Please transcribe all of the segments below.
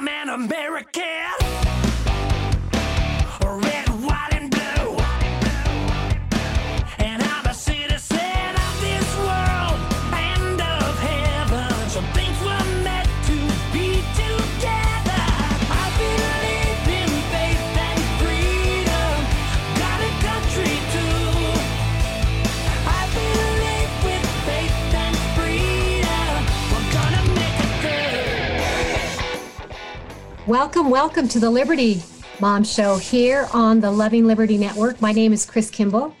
I'm an American. Welcome, welcome to the Liberty Mom Show here on the Loving Liberty Network. My name is Chris Kimball,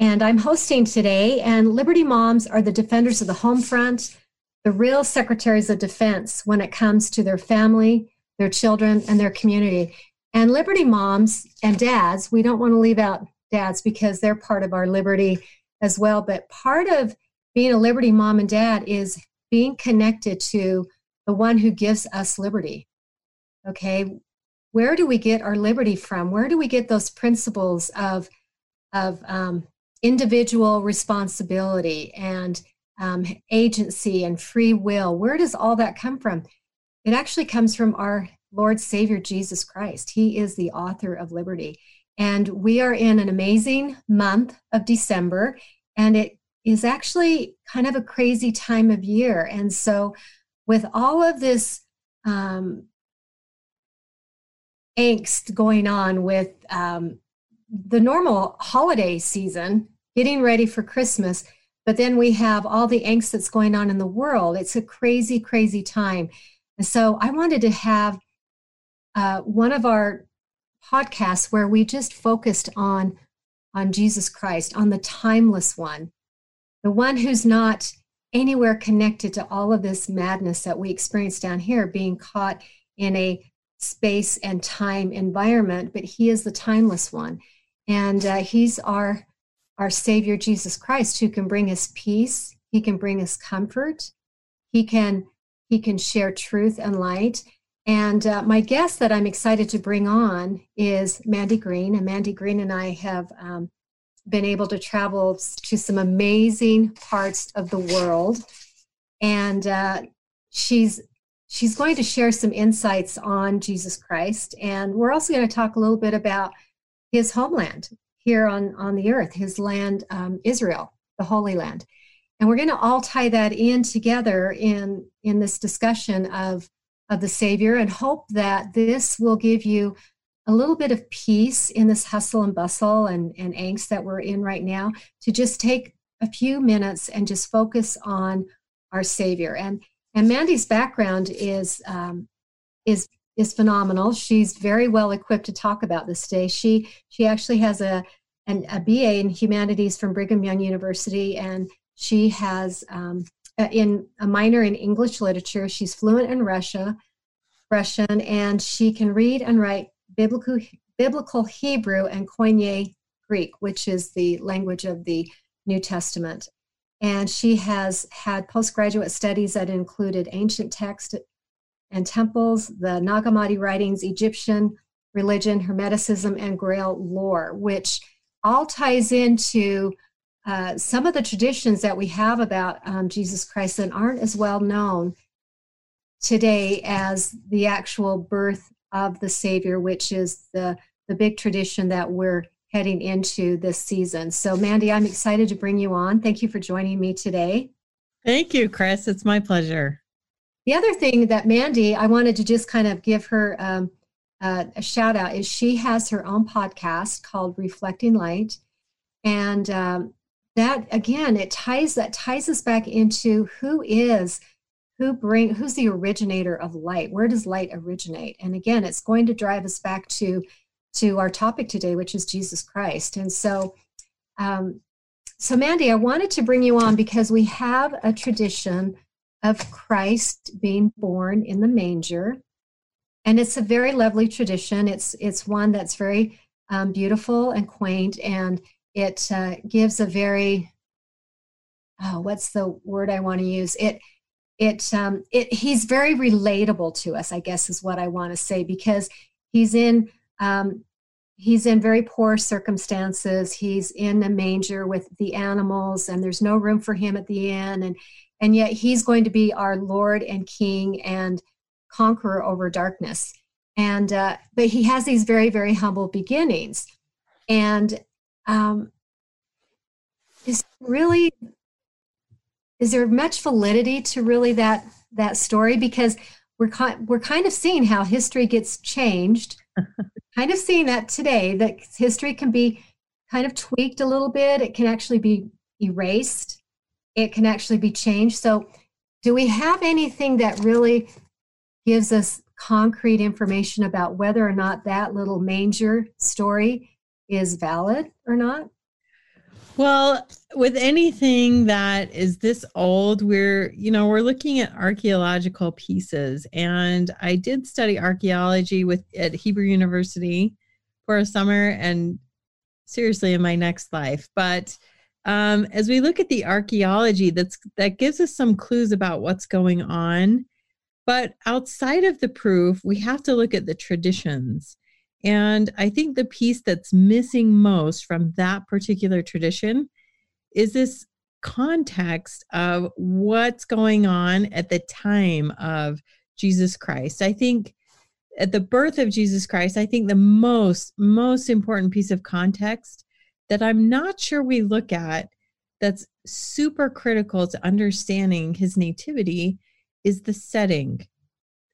and I'm hosting today. And Liberty Moms are the defenders of the home front, the real secretaries of defense when it comes to their family, their children, and their community. And Liberty Moms and dads, we don't want to leave out dads because they're part of our liberty as well. But part of being a Liberty mom and dad is being connected to the one who gives us liberty. Okay, where do we get our liberty from? Where do we get those principles of of um, individual responsibility and um, agency and free will? Where does all that come from? It actually comes from our Lord Savior Jesus Christ. He is the author of liberty. And we are in an amazing month of December, and it is actually kind of a crazy time of year. And so, with all of this um, angst going on with um, the normal holiday season, getting ready for Christmas, but then we have all the angst that's going on in the world. It's a crazy, crazy time. And so I wanted to have uh, one of our podcasts where we just focused on on Jesus Christ, on the timeless one, the one who's not anywhere connected to all of this madness that we experience down here, being caught in a space and time environment, but he is the timeless one. And uh, he's our our Savior Jesus Christ who can bring us peace, he can bring us comfort, he can he can share truth and light. And uh, my guest that I'm excited to bring on is Mandy Green. And Mandy Green and I have um, been able to travel to some amazing parts of the world. And uh, she's she's going to share some insights on Jesus Christ. And we're also going to talk a little bit about his homeland here on, on the earth, his land, um, Israel, the Holy Land. And we're going to all tie that in together in, in this discussion of of the Savior and hope that this will give you a little bit of peace in this hustle and bustle and, and angst that we're in right now to just take a few minutes and just focus on our Savior. And and Mandy's background is um, is is phenomenal. She's very well equipped to talk about this today. She she actually has a an, a BA in humanities from Brigham Young University, and she has um, in a minor in English literature. She's fluent in Russia, Russian, and she can read and write biblical biblical Hebrew and Koine Greek, which is the language of the New Testament. And she has had postgraduate studies that included ancient texts and temples, the Nag Hammadi writings, Egyptian religion, Hermeticism, and Grail lore, which all ties into uh, some of the traditions that we have about um, Jesus Christ that aren't as well known today as the actual birth of the Savior, which is the, the big tradition that we're heading into this season. So, Mandy, I'm excited to bring you on. Thank you for joining me today. Thank you, Chris. It's my pleasure. The other thing that Mandy, I wanted to just kind of give her um, uh, a shout out is she has her own podcast called Reflecting Light, and um, that again it ties that ties us back into who is who bring who's the originator of light where does light originate and again it's going to drive us back to to our topic today which is jesus christ. And so um, so mandy i wanted to bring you on because we have a tradition of christ being born in the manger. And it's a very lovely tradition. It's it's one that's very um, beautiful and quaint and it uh, gives a very oh, what's the word I want to use? It it um, it he's very relatable to us, I guess is what I want to say because he's in um, he's in very poor circumstances. He's in a manger with the animals, and there's no room for him at the inn, and and yet he's going to be our Lord and King and conqueror over darkness. And uh, but he has these very very humble beginnings, and um, is really is there much validity to really that that story because we're we're kind of seeing how history gets changed kind of seeing that today that history can be kind of tweaked a little bit. It can actually be erased. It can actually be changed. So do we have anything that really gives us concrete information about whether or not that little manger story is valid or not? Well, with anything that is this old, we're, you know, we're looking at archaeological pieces. And I did study archaeology with at Hebrew University for a summer and seriously in my next life. But um, as we look at the archaeology, that's that gives us some clues about what's going on. But outside of the proof, we have to look at the traditions. And I think the piece that's missing most from that particular tradition is this context of what's going on at the time of Jesus Christ. I think at the birth of Jesus Christ, I think the most, most important piece of context that I'm not sure we look at that's super critical to understanding his nativity is the setting.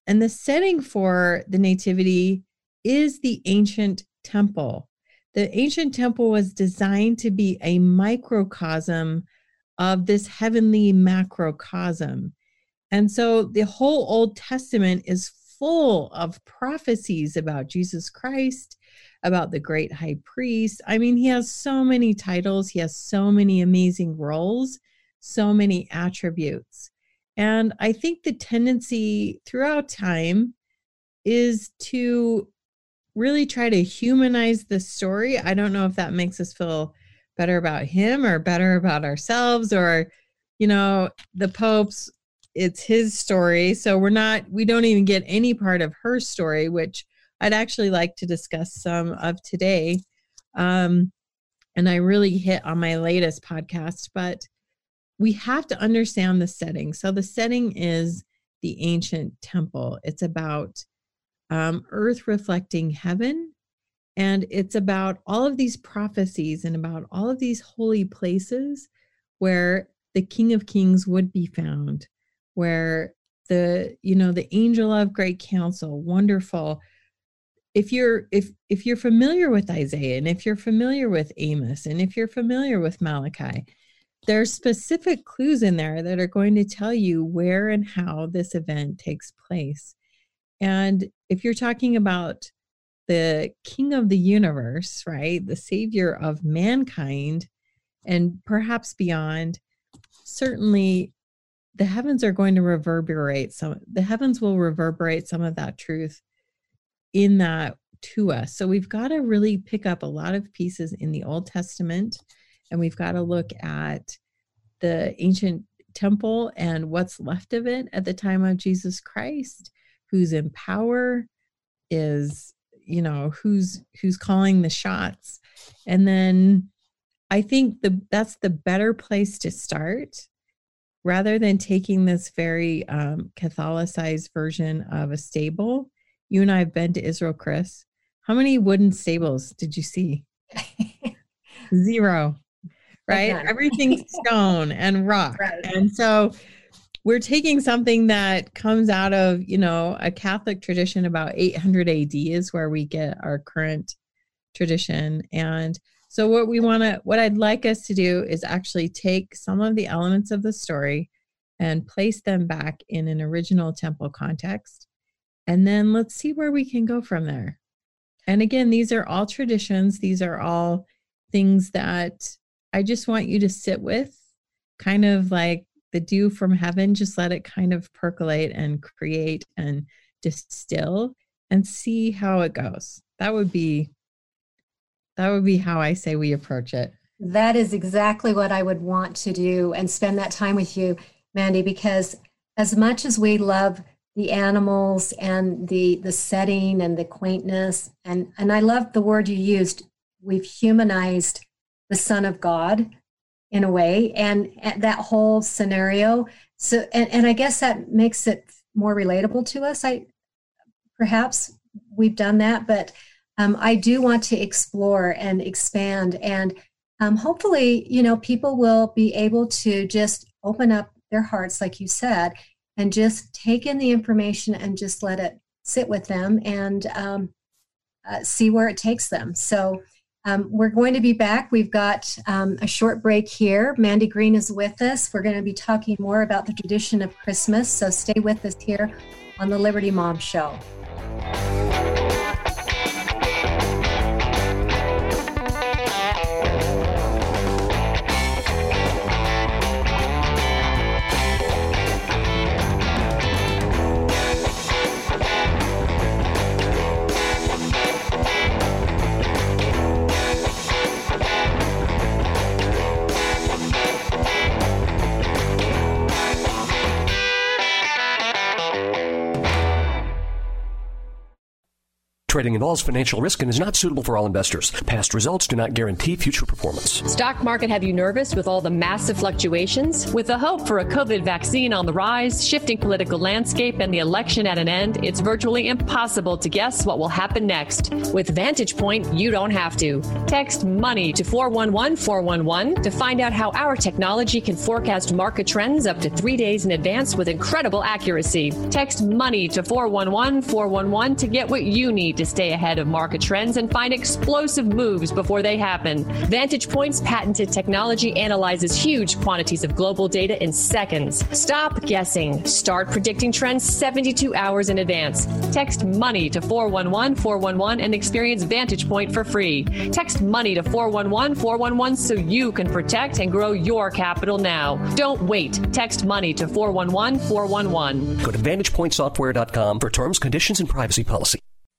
And the setting for the nativity is the ancient temple. The ancient temple was designed to be a microcosm of this heavenly macrocosm. And so the whole Old Testament is full of prophecies about Jesus Christ, about the great high priest. I mean, he has so many titles, he has so many amazing roles, so many attributes. And I think the tendency throughout time is to really try to humanize the story. I don't know if that makes us feel better about him or better about ourselves or, you know, the Pope's, it's his story. So we're not, we don't even get any part of her story, which I'd actually like to discuss some of today. Um, and I really hit on my latest podcast, but we have to understand the setting. So the setting is the ancient temple. It's about um, earth reflecting heaven. And it's about all of these prophecies and about all of these holy places where the King of Kings would be found, where the, you know, the angel of great counsel, wonderful. If you're if if you're familiar with Isaiah and if you're familiar with Amos and if you're familiar with Malachi, there's specific clues in there that are going to tell you where and how this event takes place. And if you're talking about the king of the universe, right, the savior of mankind and perhaps beyond, certainly the heavens are going to reverberate some, the heavens will reverberate some of that truth in that to us. So we've got to really pick up a lot of pieces in the Old Testament and we've got to look at the ancient temple and what's left of it at the time of Jesus Christ who's in power is you know who's who's calling the shots. And then i think the that's the better place to start rather than taking this very um, catholicized version of a stable. You and i have been to israel chris. How many wooden stables did you see? Zero right? everything's stone and rock. Right. and so we're taking something that comes out of you know a catholic tradition about 800 ad is where we get our current tradition. And so what we want to what i'd like us to do is actually take some of the elements of the story and place them back in an original temple context. And then let's see where we can go from there. And again these are all traditions. These are all things that i just want you to sit with kind of like the dew from heaven, just let it kind of percolate and create and distill and see how it goes. That would be that would be how I say we approach it. That is exactly what I would want to do and spend that time with you, Mandy, because as much as we love the animals and the the setting and the quaintness and and I love the word you used, we've humanized the Son of God in a way and, and that whole scenario. So and, and I guess that makes it more relatable to us. I perhaps we've done that, but um, I do want to explore and expand. And um, hopefully, you know, people will be able to just open up their hearts, like you said, and just take in the information and just let it sit with them and um, uh, see where it takes them. So, um, we're going to be back. We've got um, a short break here. Mandy Green is with us. We're going to be talking more about the tradition of Christmas. So stay with us here on the Liberty Mom Show. Trading involves financial risk and is not suitable for all investors. Past results do not guarantee future performance. Stock market have you nervous with all the massive fluctuations? With the hope for a COVID vaccine on the rise, shifting political landscape, and the election at an end, it's virtually impossible to guess what will happen next. With Vantage Point, you don't have to. Text money to 411 411 to find out how our technology can forecast market trends up to three days in advance with incredible accuracy. Text money to 411 411 to get what you need to stay ahead of market trends and find explosive moves before they happen. Vantage Point's patented technology analyzes huge quantities of global data in seconds. Stop guessing. Start predicting trends 72 hours in advance. Text money to 411 411 and experience Vantage Point for free. Text money to 411 411 so you can protect and grow your capital now. Don't wait. Text money to 411 411. Go to VantagePointSoftware.com for terms, conditions, and privacy policy.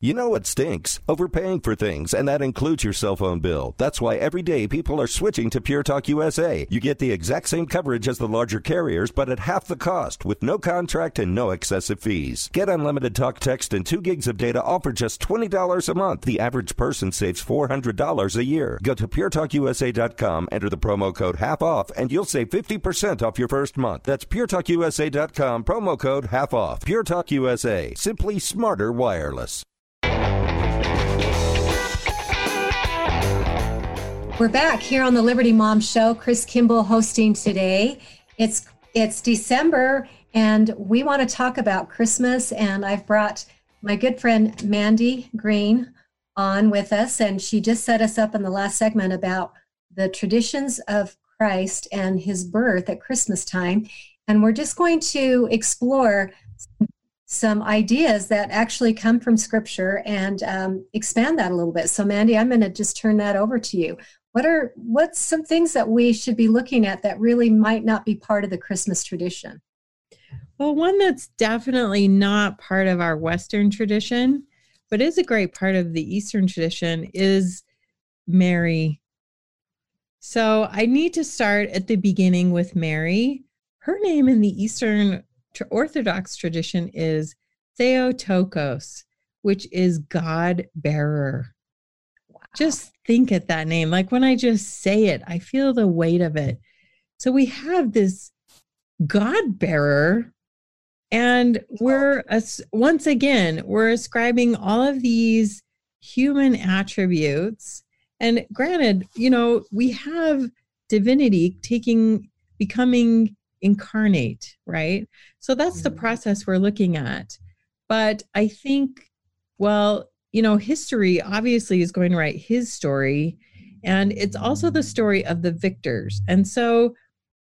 You know what stinks? Overpaying for things, and that includes your cell phone bill. That's why every day people are switching to Pure Talk USA. You get the exact same coverage as the larger carriers, but at half the cost, with no contract and no excessive fees. Get unlimited talk, text, and 2 gigs of data all for just $20 a month. The average person saves $400 a year. Go to puretalkusa.com, enter the promo code half off, and you'll save 50% off your first month. That's puretalkusa.com, promo code half off. Pure Talk USA. Simply smarter wireless. We're back here on the Liberty Mom Show. Chris Kimball hosting today. It's it's December, and we want to talk about Christmas. And I've brought my good friend Mandy Green on with us, and she just set us up in the last segment about the traditions of Christ and His birth at Christmas time. And we're just going to explore some ideas that actually come from Scripture and um, expand that a little bit. So, Mandy, I'm going to just turn that over to you. What are what's some things that we should be looking at that really might not be part of the christmas tradition? Well one that's definitely not part of our western tradition but is a great part of the eastern tradition is mary. So i need to start at the beginning with mary. Her name in the eastern orthodox tradition is theotokos which is God bearer. Just think at that name. Like when I just say it, I feel the weight of it. So we have this God bearer, and we're once again, we're ascribing all of these human attributes. And granted, you know, we have divinity taking, becoming incarnate, right? So that's the mm-hmm. process we're looking at. But I think, well, you know, history obviously is going to write his story, and it's also the story of the victors. And so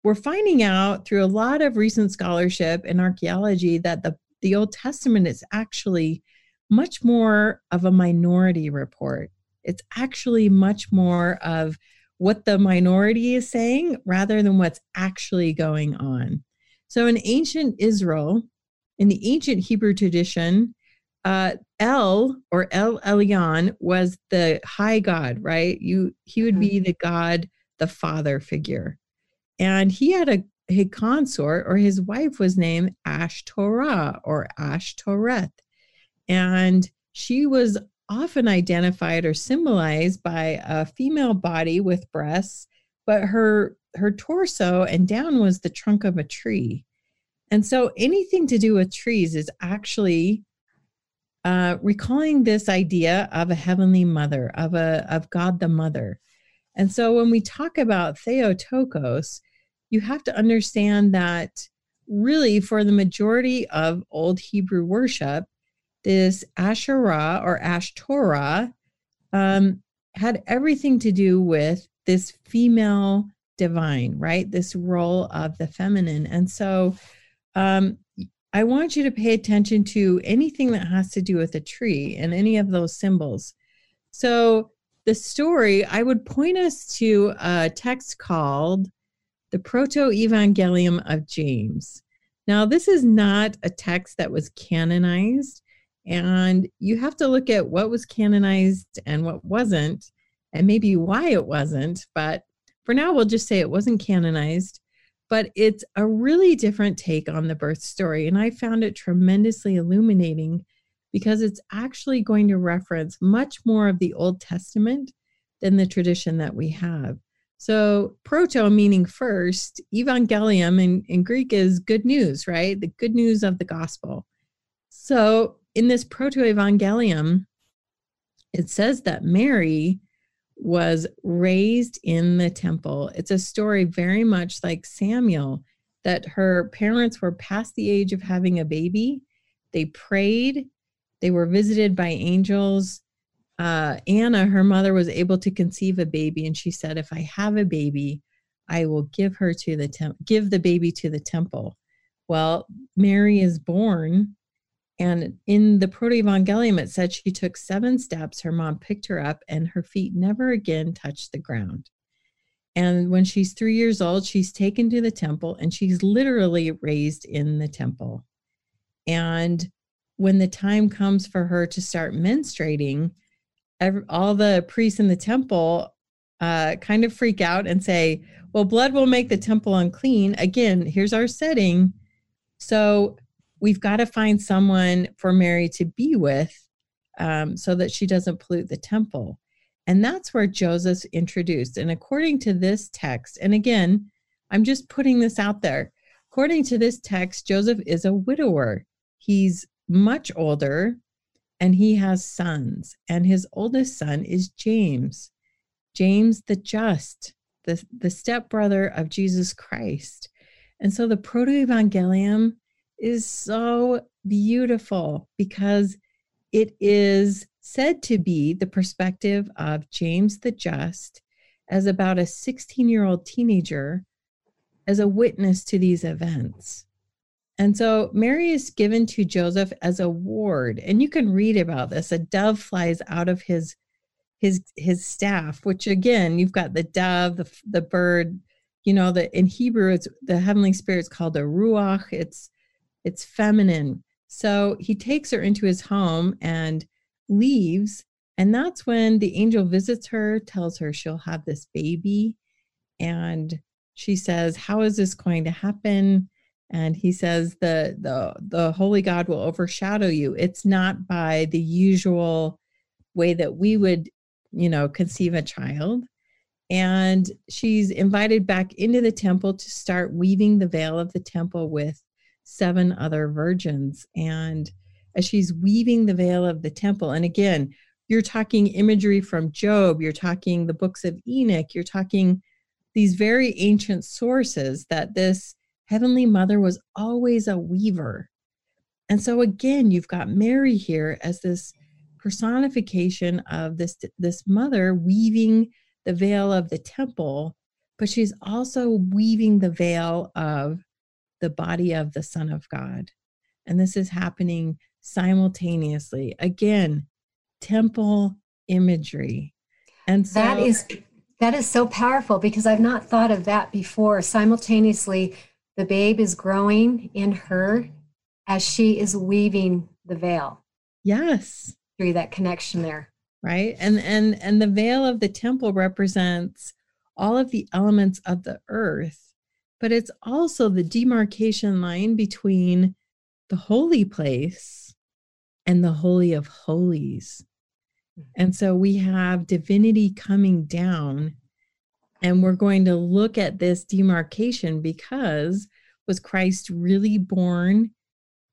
we're finding out through a lot of recent scholarship and archaeology that the, the Old Testament is actually much more of a minority report. It's actually much more of what the minority is saying rather than what's actually going on. So in ancient Israel, in the ancient Hebrew tradition, uh, El or El Elyon was the high God, right? You he would be the God, the father figure. And he had a, a consort, or his wife was named Ashtoreth or Ashtoreth. And she was often identified or symbolized by a female body with breasts, but her her torso and down was the trunk of a tree. And so anything to do with trees is actually uh, recalling this idea of a heavenly mother, of a of God the Mother. And so when we talk about Theotokos, you have to understand that really for the majority of Old Hebrew worship, this Asherah or Ashtorah um, had everything to do with this female divine, right? This role of the feminine. And so um, I want you to pay attention to anything that has to do with a tree and any of those symbols. So the story, I would point us to a text called the Proto Evangelium of James. Now, this is not a text that was canonized, and you have to look at what was canonized and what wasn't, and maybe why it wasn't. But for now, we'll just say it wasn't canonized. But it's a really different take on the birth story, and I found it tremendously illuminating because it's actually going to reference much more of the Old Testament than the tradition that we have. So, proto meaning first, evangelium in, in Greek is good news, right? The good news of the gospel. So, in this proto evangelium, it says that Mary was raised in the temple. It's a story very much like Samuel, that her parents were past the age of having a baby. They prayed, they were visited by angels, uh, Anna, her mother, was able to conceive a baby, and she said, "If I have a baby, I will give her to the temple, give the baby to the temple." Well, Mary is born, and in the Proto-Evangelium, it said she took seven steps. Her mom picked her up, and her feet never again touched the ground. And when she's three years old, she's taken to the temple, and she's literally raised in the temple. And when the time comes for her to start menstruating, every, all the priests in the temple uh, kind of freak out and say, well, blood will make the temple unclean. Again, here's our setting. So we've got to find someone for Mary to be with um, so that she doesn't pollute the temple. And that's where Joseph's introduced. And according to this text, and again, I'm just putting this out there. According to this text, Joseph is a widower. He's much older and he has sons, and his oldest son is James, James the Just, the, the stepbrother of Jesus Christ. And so the Proto Evangelium is so beautiful because it is said to be the perspective of James the Just as about a 16 year old teenager as a witness to these events. And so Mary is given to Joseph as a ward, and you can read about this. A dove flies out of his his his staff, which again, you've got the dove, the the bird. You know that in Hebrew, it's the heavenly spirit is called a ruach. It's it's feminine. So he takes her into his home and leaves, and that's when the angel visits her, tells her she'll have this baby, and she says, "How is this going to happen?" and he says the the the holy god will overshadow you it's not by the usual way that we would you know conceive a child and she's invited back into the temple to start weaving the veil of the temple with seven other virgins and as she's weaving the veil of the temple and again you're talking imagery from job you're talking the books of enoch you're talking these very ancient sources that this Heavenly Mother was always a weaver. And so again, you've got Mary here as this personification of this this mother weaving the veil of the temple, but she's also weaving the veil of the body of the Son of God. And this is happening simultaneously. Again, temple imagery. And so that is that is so powerful because I've not thought of that before. Simultaneously, the babe is growing in her as she is weaving the veil. Yes. Through that connection there. Right. And and and the veil of the temple represents all of the elements of the earth, but it's also the demarcation line between the holy place and the holy of holies. And mm-hmm. so we have divinity coming down and we're going to look at this demarcation because was Christ really born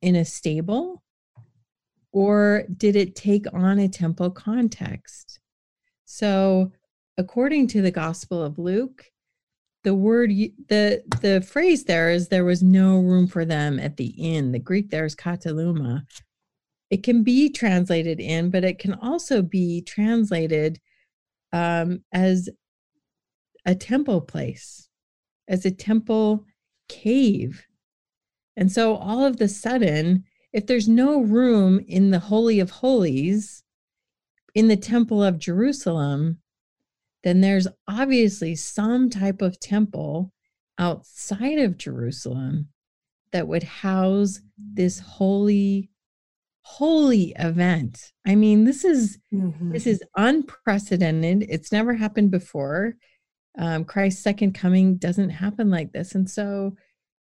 in a stable? Or did it take on a temple context? So, according to the Gospel of Luke, the word the the phrase there is there was no room for them at the inn. The Greek there is kataluma. It can be translated in, but it can also be translated um, as a temple place, as a temple cave. And so all of the sudden, if there's no room in the Holy of Holies, in the Temple of Jerusalem, then there's obviously some type of temple outside of Jerusalem that would house this holy holy event. I mean, this is mm-hmm. this is unprecedented. It's never happened before um, Christ's second coming doesn't happen like this. And so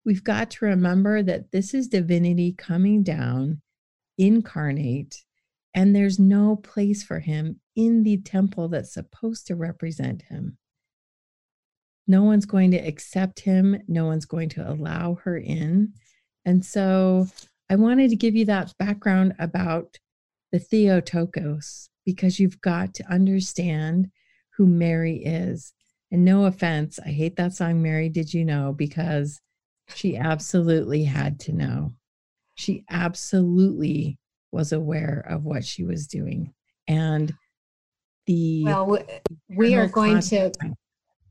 we've got to remember that this is divinity coming down, incarnate, and there's no place for him in the temple that's supposed to represent him. No one's going to accept him, no one's going to allow her in. And so I wanted to give you that background about the Theotokos because you've got to understand who Mary is and no offense, I hate that song, Mary Did You Know, because she absolutely had to know. She absolutely was aware of what she was doing. And the. Well, we are going to.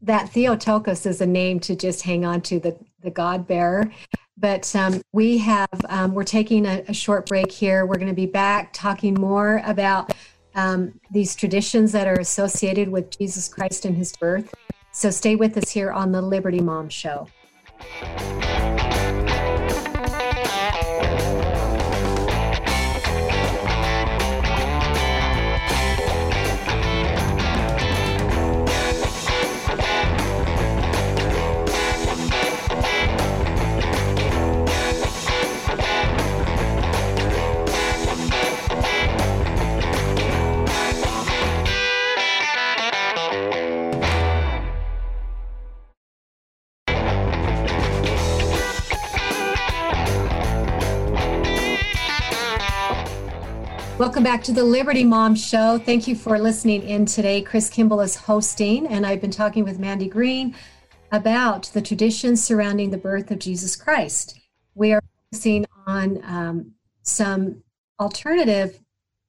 That Theotokos is a name to just hang on to the, the God bearer. But um, we have, um, we're taking a, a short break here. We're going to be back talking more about um, these traditions that are associated with Jesus Christ and his birth. So stay with us here on the Liberty Mom Show. Welcome back to the Liberty Mom Show. Thank you for listening in today. Chris Kimball is hosting, and I've been talking with Mandy Green about the traditions surrounding the birth of Jesus Christ. We are focusing on um, some alternative,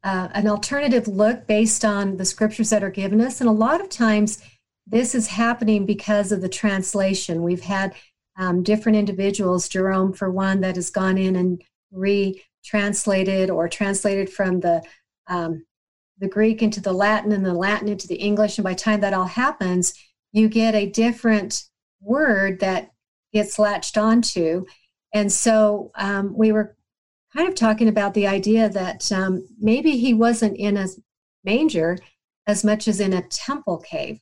uh, an alternative look based on the scriptures that are given us, and a lot of times this is happening because of the translation. We've had um, different individuals, Jerome for one, that has gone in and re translated or translated from the um, the Greek into the Latin and the Latin into the English. And by the time that all happens, you get a different word that gets latched onto. And so um, we were kind of talking about the idea that um, maybe he wasn't in a manger as much as in a temple cave,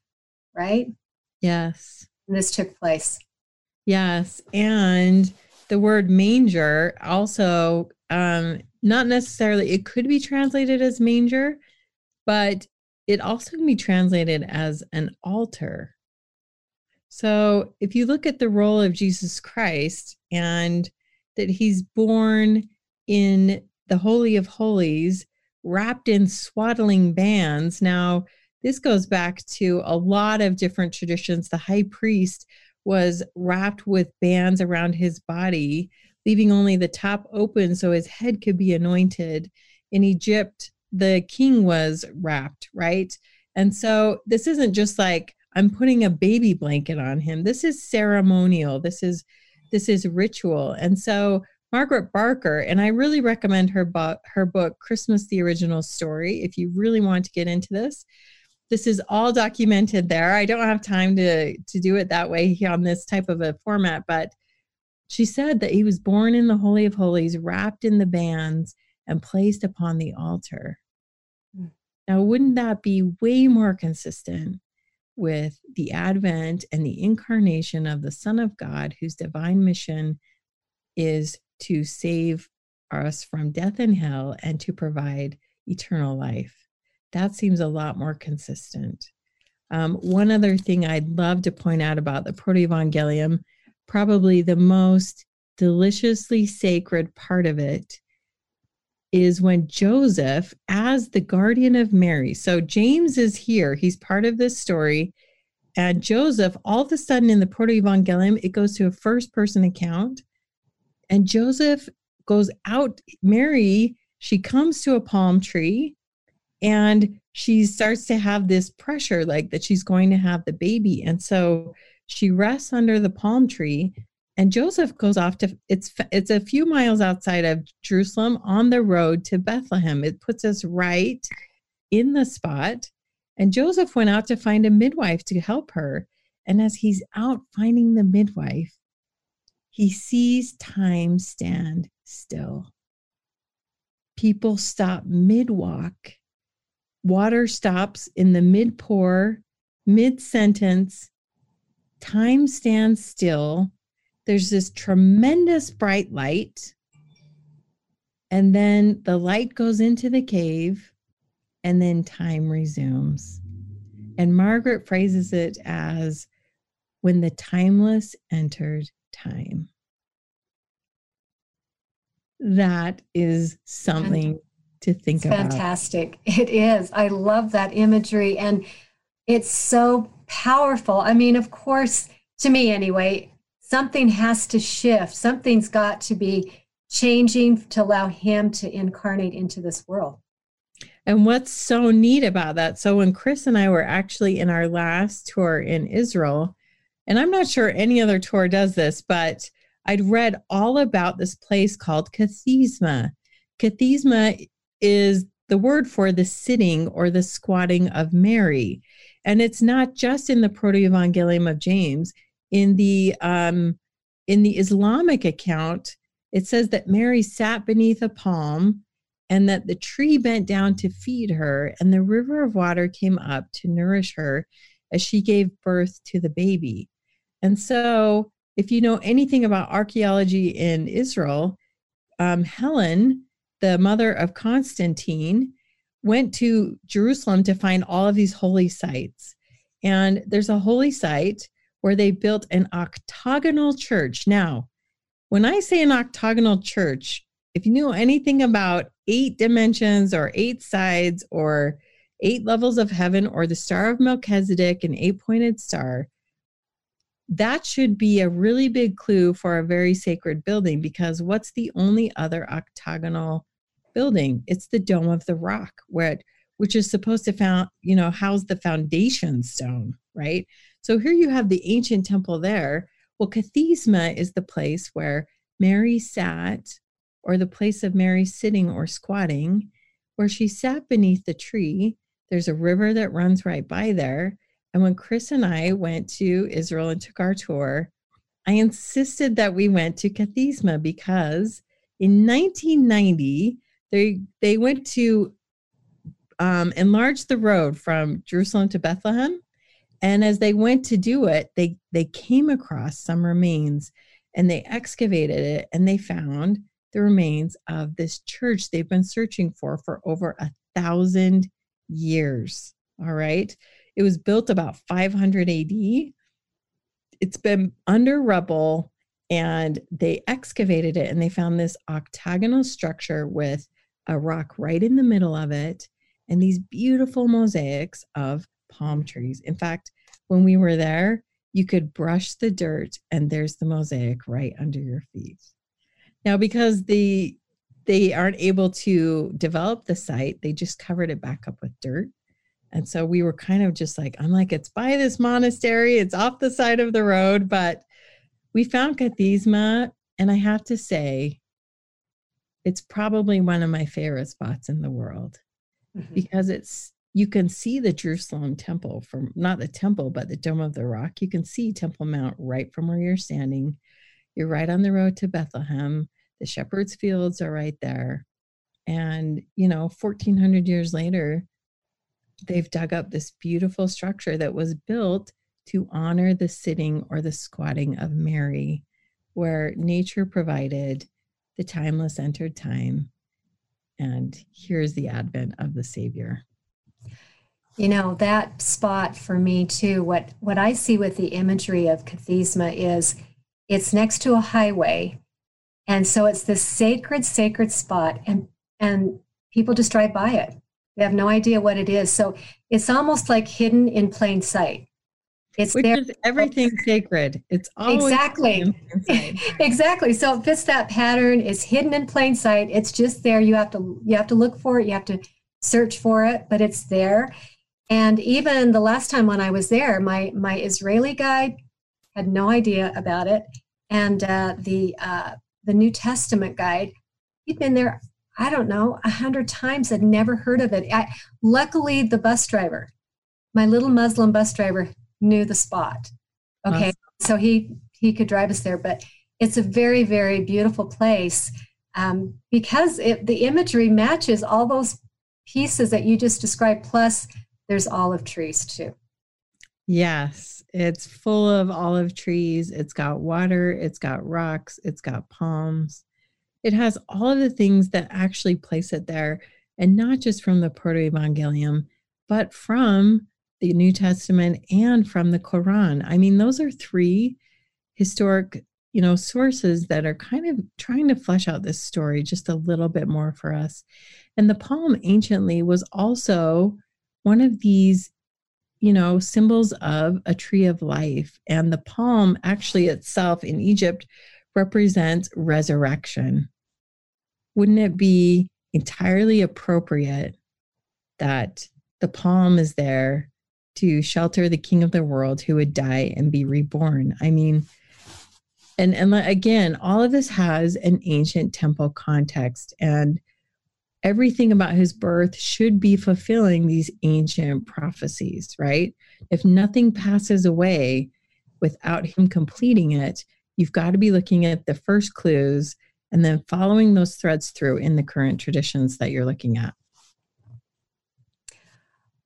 right? Yes. And this took place. Yes. And the word manger also um, not necessarily it could be translated as manger, but it also can be translated as an altar. So if you look at the role of Jesus Christ and that he's born in the Holy of Holies, wrapped in swaddling bands. Now, this goes back to a lot of different traditions. The high priest was wrapped with bands around his body, leaving only the top open so his head could be anointed. In Egypt, the king was wrapped, right? And so this isn't just like I'm putting a baby blanket on him. This is ceremonial. This is this is ritual. And so Margaret Barker, and I really recommend her book, her book Christmas the Original Story if you really want to get into this. This is all documented there. I don't have time to to do it that way on this type of a format, but she said that he was born in the Holy of Holies, wrapped in the bands, and placed upon the altar. Mm. Now, wouldn't that be way more consistent with the advent and the incarnation of the Son of God, whose divine mission is to save us from death and hell and to provide eternal life? That seems a lot more consistent. Um, one other thing I'd love to point out about the Protoevangelium probably the most deliciously sacred part of it is when Joseph, as the guardian of Mary, so James is here, he's part of this story. And Joseph, all of a sudden in the Protoevangelium, it goes to a first person account. And Joseph goes out, Mary, she comes to a palm tree and she starts to have this pressure like that she's going to have the baby. And so she rests under the palm tree and Joseph goes off to it's it's a few miles outside of Jerusalem on the road to Bethlehem. It puts us right in the spot. And Joseph went out to find a midwife to help her. And as he's out finding the midwife, he sees time stand still. People stop mid walk. Water stops in the mid pour, mid sentence time stands still. There's this tremendous bright light. And then the light goes into the cave, and then time resumes. And Margaret phrases it as when the timeless entered time. That is something to think it's about. Fantastic. It is. I love that imagery. And it's so powerful. I mean, of course, to me anyway, something has to shift. Something's got to be changing to allow him to incarnate into this world. And what's so neat about that? So, when Chris and I were actually in our last tour in Israel, and I'm not sure any other tour does this, but I'd read all about this place called Kathisma. Kathisma is the word for the sitting or the squatting of Mary. And it's not just in the Protoevangelium of James. In the um, in the Islamic account, it says that Mary sat beneath a palm and that the tree bent down to feed her, and the river of water came up to nourish her as she gave birth to the baby. And so, if you know anything about archaeology in Israel, um, Helen, the mother of Constantine, went to Jerusalem to find all of these holy sites. And there's a holy site where they built an octagonal church. Now, when I say an octagonal church, if you know anything about eight dimensions or eight sides or eight levels of heaven or the star of Melchizedek, an eight pointed star, that should be a really big clue for a very sacred building because what's the only other octagonal building. It's the Dome of the Rock, where it, which is supposed to found, you know, house the foundation stone, right? So here you have the ancient temple there. Well, Kathisma is the place where Mary sat, or the place of Mary sitting or squatting, where she sat beneath the tree. There's a river that runs right by there. And when Chris and I went to Israel and took our tour, I insisted that we went to Kathisma because in 1990, they they went to um, enlarge the road from Jerusalem to Bethlehem, and as they went to do it, they they came across some remains, and they excavated it and they found the remains of this church they've been searching for for over a thousand years. All right. It was built about 500 AD. It's been under rubble and they excavated it and they found this octagonal structure with a rock right in the middle of it and these beautiful mosaics of palm trees. In fact, when we were there, you could brush the dirt and there's the mosaic right under your feet. Now, because the they aren't able to develop the site, they just covered it back up with dirt. And so we were kind of just like, I'm like, it's by this monastery, it's off the side of the road, but we found Cathedra, and I have to say, it's probably one of my favorite spots in the world Mhm. because it's you can see the Jerusalem temple from not the temple, but the Dome of the Rock. You can see Temple Mount right from where you're standing. You're right on the road to Bethlehem. The shepherd's fields are right there. And, you know, 1400 years later, they've dug up this beautiful structure that was built to honor the sitting or the squatting of Mary, where nature provided the timeless entered time. And here's the advent of the Savior. You know, that spot for me too, what what I see with the imagery of Kathisma is it's next to a highway. And so it's this sacred, sacred spot and and people just drive by it. They have no idea what it is. So it's almost like hidden in plain sight. It's Which there everything sacred. It's always Exactly. exactly. So it fits that pattern. It's hidden in plain sight. It's just there. You have to you have to look for it. You have to search for it, but it's there. And even the last time when I was there, my my Israeli guide had no idea about it, and uh, the uh, the New Testament guide, he'd been there. I don't know, a hundred times. I'd never heard of it. I, luckily, the bus driver, my little Muslim bus driver, knew the spot. Okay, so he he could drive us there. But it's a very very beautiful place um, because it, the imagery matches all those pieces that you just described. Plus, there's olive trees too. Yes, it's full of olive trees. It's got water, it's got rocks, it's got palms. It has all of the things that actually place it there, and not just from the Proto Evangelium, but from the New Testament and from the Quran. I mean, those are three historic, you know, sources that are kind of trying to flesh out this story just a little bit more for us. And the palm anciently was also one of these you know, symbols of a tree of life. And the palm actually itself in Egypt represents resurrection. Wouldn't it be entirely appropriate that the palm is there to shelter the king of the world who would die and be reborn? I mean, and and again, all of this has an ancient temple context and everything about his birth should be fulfilling these ancient prophecies, right? If nothing passes away without him completing it, you've got to be looking at the first clues and then following those threads through in the current traditions that you're looking at.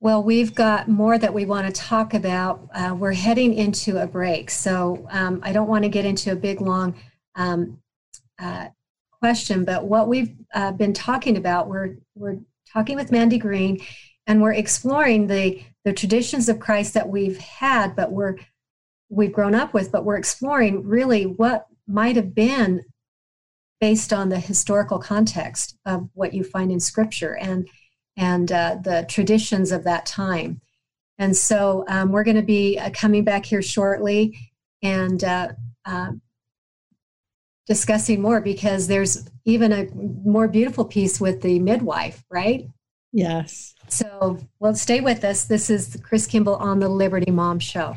Well, we've got more that we want to talk about. Uh, we're heading into a break, so um, I don't want to get into a big long um, uh, question. But what we've uh, been talking about, we're we're talking with Mandy Green, and we're exploring the the traditions of Christ that we've had, but we're we've grown up with, but we're exploring really what might have been based on the historical context of what you find in Scripture and and uh, the traditions of that time. And so um, we're going to be uh, coming back here shortly and uh, uh, discussing more because there's even a more beautiful piece with the midwife, right? Yes. So, well, stay with us. This is Chris Kimball on the Liberty Mom Show.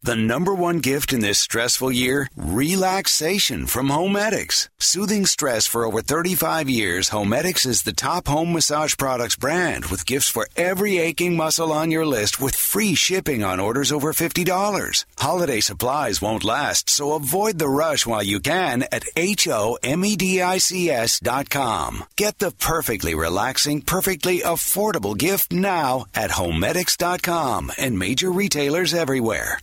The number one gift in this stressful year? Relaxation from Homedics. Soothing stress for over 35 years, Homedics is the top home massage products brand with gifts for every aching muscle on your list with free shipping on orders over $50. Holiday supplies won't last, so avoid the rush while you can at H-O-M-E-D-I-C-S dot com. Get the perfectly relaxing, perfectly affordable gift now at Homedics.com and major retailers everywhere.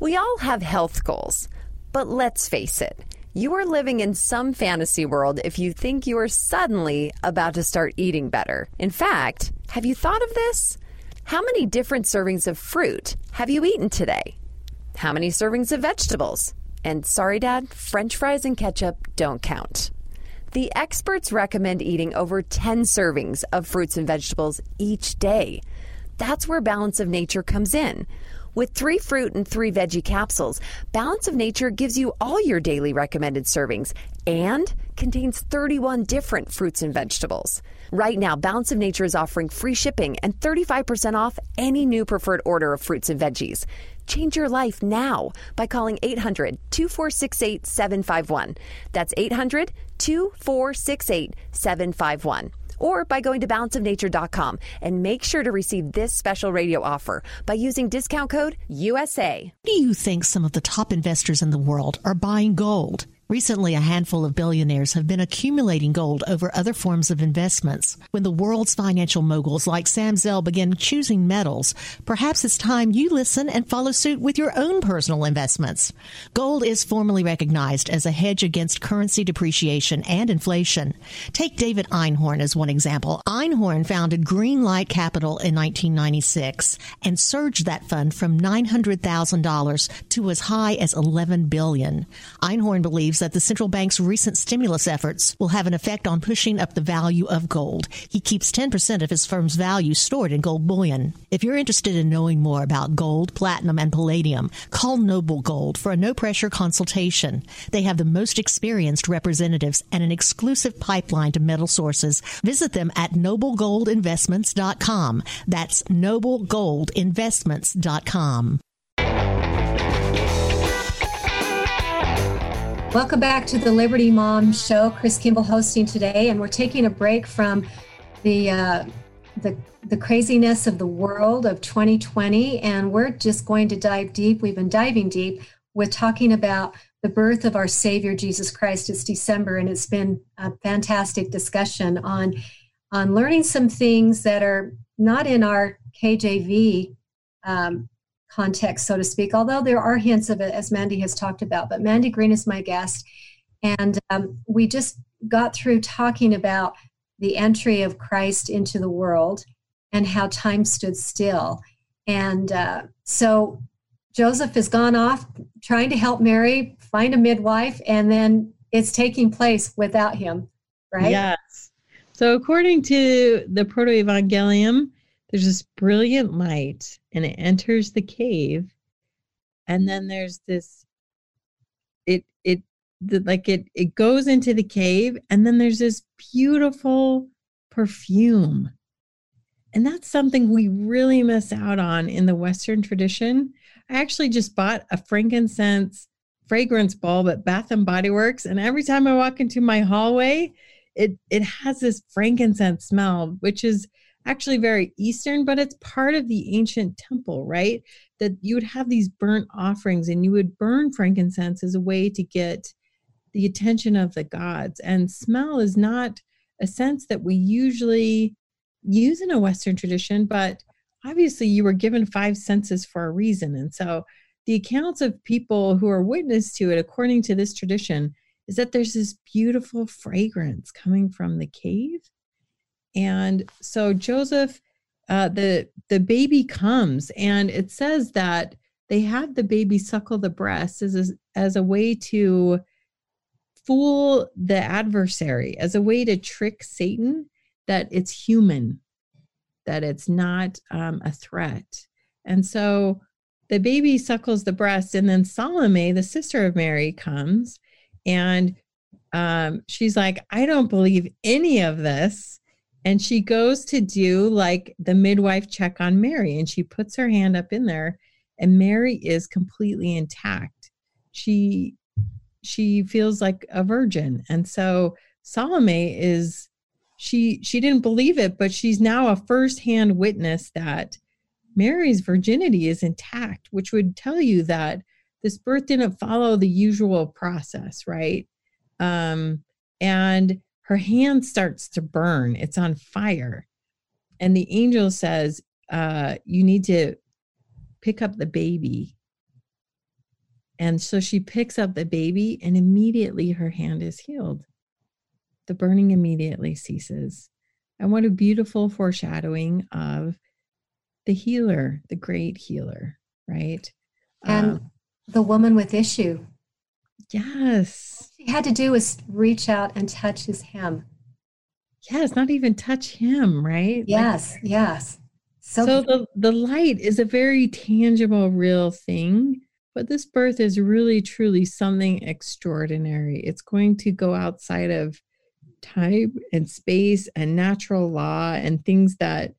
We all have health goals, but let's face it, you are living in some fantasy world if you think you are suddenly about to start eating better. In fact, have you thought of this? How many different servings of fruit have you eaten today? How many servings of vegetables? And sorry, Dad, french fries and ketchup don't count. The experts recommend eating over 10 servings of fruits and vegetables each day. That's where Balance of Nature comes in. With three fruit and three veggie capsules, Balance of Nature gives you all your daily recommended servings and contains 31 different fruits and vegetables. Right now, Balance of Nature is offering free shipping and 35% off any new preferred order of fruits and veggies. Change your life now by calling 800 2468 751. That's 800 2468 751 or by going to balanceofnature.com and make sure to receive this special radio offer by using discount code USA. Do you think some of the top investors in the world are buying gold? Recently, a handful of billionaires have been accumulating gold over other forms of investments. When the world's financial moguls like Sam Zell begin choosing metals, perhaps it's time you listen and follow suit with your own personal investments. Gold is formally recognized as a hedge against currency depreciation and inflation. Take David Einhorn as one example. Einhorn founded Greenlight Capital in 1996 and surged that fund from $900,000 to as high as 11 billion. Einhorn believes that the central bank's recent stimulus efforts will have an effect on pushing up the value of gold. He keeps 10% of his firm's value stored in gold bullion. If you're interested in knowing more about gold, platinum, and palladium, call Noble Gold for a no pressure consultation. They have the most experienced representatives and an exclusive pipeline to metal sources. Visit them at noblegoldinvestments.com. That's noblegoldinvestments.com. Welcome back to the Liberty Mom Show. Chris Kimball hosting today, and we're taking a break from the uh, the the craziness of the world of 2020, and we're just going to dive deep. We've been diving deep with talking about the birth of our Savior Jesus Christ. It's December, and it's been a fantastic discussion on on learning some things that are not in our KJV um, context, so to speak, although there are hints of it, as Mandy has talked about. But Mandy Green is my guest. And um, we just got through talking about the entry of Christ into the world and how time stood still. And uh, so Joseph has gone off trying to help Mary find a midwife, and then it's taking place without him, right? Yes. So, according to the Proto Evangelium, there's this brilliant light and it enters the cave and then there's this it it the, like it it goes into the cave and then there's this beautiful perfume. And that's something we really miss out on in the western tradition. I actually just bought a frankincense fragrance bulb at bath and body works and every time i walk into my hallway it it has this frankincense smell which is actually very Eastern, but it's part of the ancient temple, right? That you would have these burnt offerings and you would burn frankincense as a way to get the attention of the gods. And smell is not a sense that we usually use in a Western tradition, but obviously you were given five senses for a reason. And so the accounts of people who are witness to it, according to this tradition, is that there's this beautiful fragrance coming from the cave and so Joseph, uh, the the baby comes, and it says that they have the baby suckle the breast as a, as a way to fool the adversary, as a way to trick Satan that it's human, that it's not um, a threat. And so the baby suckles the breast, and then Salome, the sister of Mary, comes and um, she's like, I don't believe any of this. And she goes to do like the midwife check on Mary, and she puts her hand up in there, and Mary is completely intact. She she feels like a virgin, and so Salome is she she didn't believe it, but she's now a firsthand witness that Mary's virginity is intact, which would tell you that this birth didn't follow the usual process, right? Um, and her hand starts to burn, it's on fire. And the angel says, uh, You need to pick up the baby. And so she picks up the baby, and immediately her hand is healed. The burning immediately ceases. And what a beautiful foreshadowing of the healer, the great healer, right? And Um, the woman with issue. Yes. She had to do was reach out and touch his hem. Yes, not even touch him, right? Like, Yes, yes. So, so the, the light is a very tangible, real thing. But this birth is really, truly something extraordinary. It's going to go outside of time and space and natural law and things that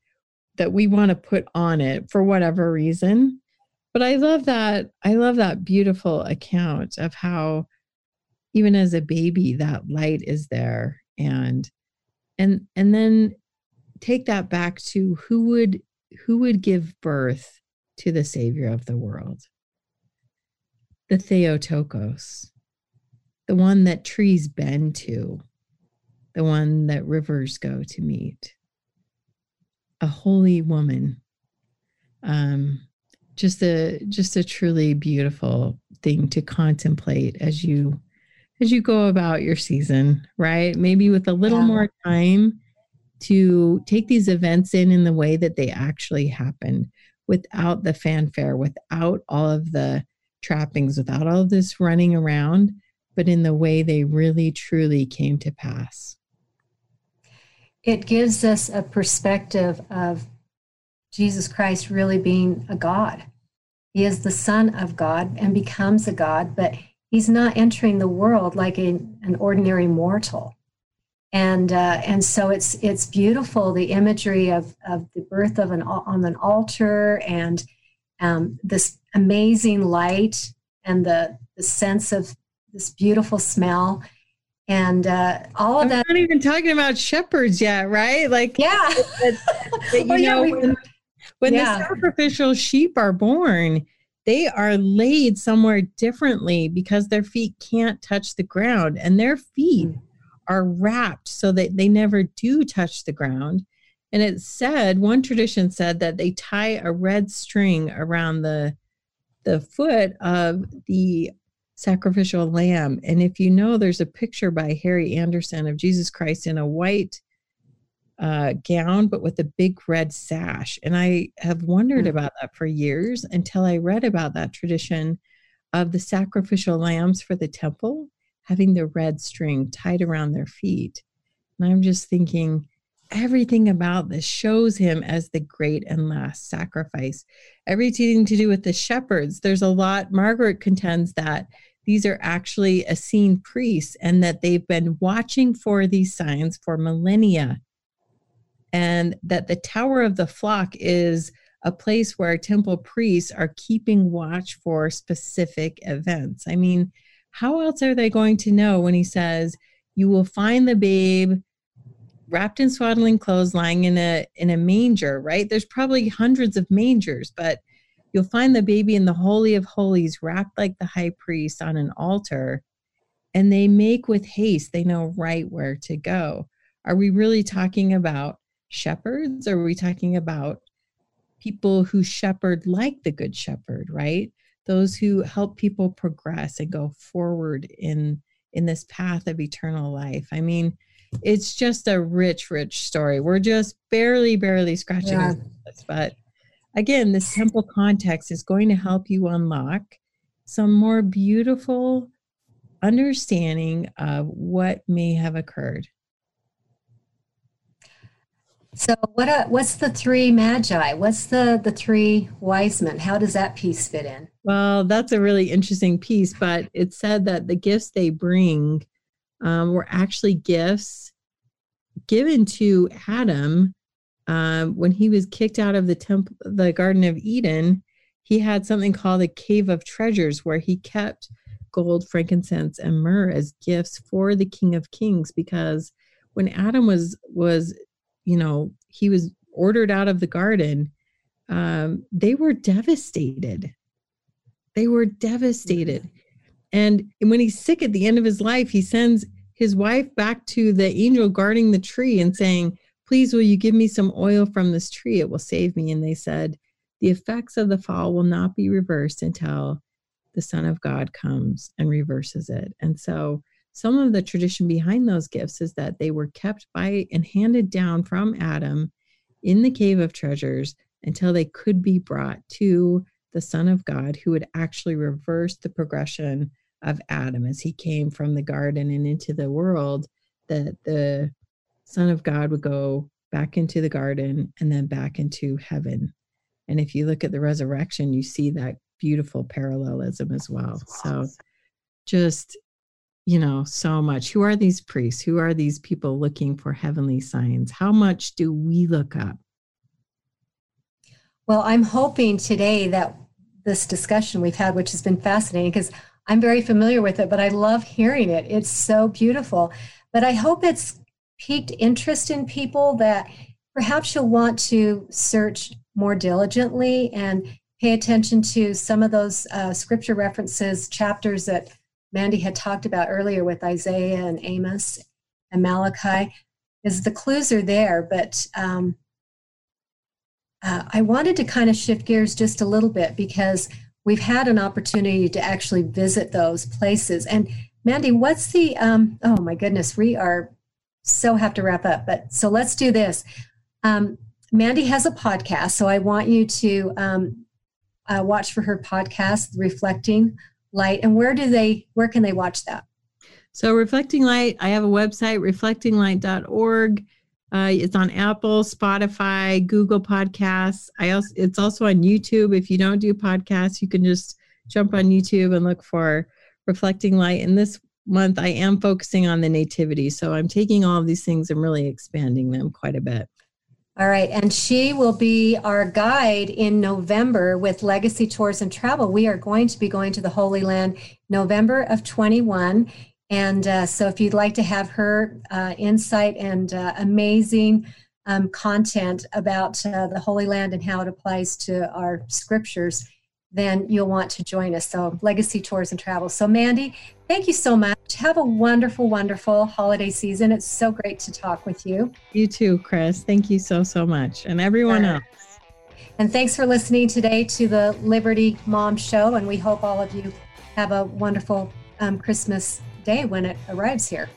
that we want to put on it for whatever reason. But I love that. I love that beautiful account of how even as a baby that light is there and and and then take that back to who would who would give birth to the savior of the world the theotokos the one that trees bend to the one that rivers go to meet a holy woman um just a just a truly beautiful thing to contemplate as you as you go about your season right maybe with a little Yeah. more time to take these events in in the way that they actually happened without the fanfare without all of the trappings without all of this running around but in the way they really truly came to pass it gives us a perspective of Jesus Christ really being a God. He is the Son of God and becomes a God, but he's not entering the world like a, an ordinary mortal. And uh, and so it's it's beautiful the imagery of of the birth of an on an altar and um, this amazing light and the the sense of this beautiful smell and uh, all of I'm that. not even talking about shepherds yet, right? Like, Yeah. that, that, you Oh, yeah, we- when, when Yeah. the sacrificial sheep are born, they are laid somewhere differently because their feet can't touch the ground and their feet Mm. are wrapped so that they never do touch the ground. And it said, one tradition said that they tie a red string around the the foot of the sacrificial lamb. And if you know, there's a picture by Harry Anderson of Jesus Christ in a white uh, gown, but with a big red sash. And I have wondered Mm. about that for years until I read about that tradition of the sacrificial lambs for the temple having the red string tied around their feet. And I'm just thinking, everything about this shows him as the great and last sacrifice. Everything to do with the shepherds. There's a lot, Margaret contends that these are actually Essene priests and that they've been watching for these signs for millennia. And that the Tower of the Flock is a place where temple priests are keeping watch for specific events. I mean, how else are they going to know when he says, You will find the babe wrapped in swaddling clothes lying in a in a manger right? There's probably hundreds of mangers but you'll find the baby in the holy of holies wrapped like the high priest on an altar and they make with haste. They know right where to go. Are we really talking about shepherds or are we talking about people who shepherd like the good shepherd right those who help people progress and go forward in in this path of eternal life i mean it's just a rich rich story we're just barely barely scratching Yeah. the surface but again, this temple context is going to help you unlock some more beautiful understanding of what may have occurred. So what uh, what's the three magi? What's the the three wise men? How does that piece fit in? Well, that's a really interesting piece, but it said that the gifts they bring um, were actually gifts given to Adam uh, when he was kicked out of the temple, the Garden of Eden. He had something called the Cave of Treasures, where he kept gold, frankincense, and myrrh as gifts for the King of Kings. Because when Adam was was you know, he was ordered out of the garden, um, they were devastated. They were devastated. And when he's sick at the end of his life, he sends his wife back to the angel guarding the tree and saying, Please, will you give me some oil from this tree? It will save me. And they said, The effects of the fall will not be reversed until the Son of God comes and reverses it. And so some of the tradition behind those gifts is that they were kept by and handed down from Adam in the cave of treasures until they could be brought to the Son of God, who would actually reverse the progression of Adam as he came from the garden and into the world. That the Son of God would go back into the garden and then back into heaven. And if you look at the resurrection, you see that beautiful parallelism as well. So just you know, so much. Who are these priests? Who are these people looking for heavenly signs? How much do we look up? Well, I'm hoping today that this discussion we've had, which has been fascinating, because I'm very familiar with it, but I love hearing it. It's so beautiful. But I hope it's piqued interest in people that perhaps you'll want to search more diligently and pay attention to some of those uh, scripture references, chapters that Mandy had talked about earlier with Isaiah and Amos and Malachi, is the clues are there, but um, uh, I wanted to kind of shift gears just a little bit because we've had an opportunity to actually visit those places. And Mandy, what's the, um, oh my goodness, we are so have to wrap up, but so let's do this. Um, Mandy has a podcast, so I want you to um, uh, watch for her podcast, Reflecting light and where do they where can they watch that? So reflecting light i have a website reflectinglight.org uh, it's on apple spotify google podcasts. I also it's also on youtube. If you don't do podcasts you can just jump on youtube and look for reflecting light. And this month i am focusing on the nativity. So i'm taking all of these things and really expanding them quite a bit all right. And she will be our guide in November with Legacy Tours and Travel. We are going to be going to the Holy Land November of 21. And uh, so if you'd like to have her uh, insight and uh, amazing um, content about uh, the Holy Land and how it applies to our scriptures, then you'll want to join us. So, Legacy Tours and Travel. So, Mandy, thank you so much. Have a wonderful, wonderful holiday season. It's so great to talk with you. You too, Chris. Thank you so, so much. And everyone else. And thanks for listening today to the Liberty Mom Show. And we hope all of you have a wonderful um, Christmas day when it arrives here.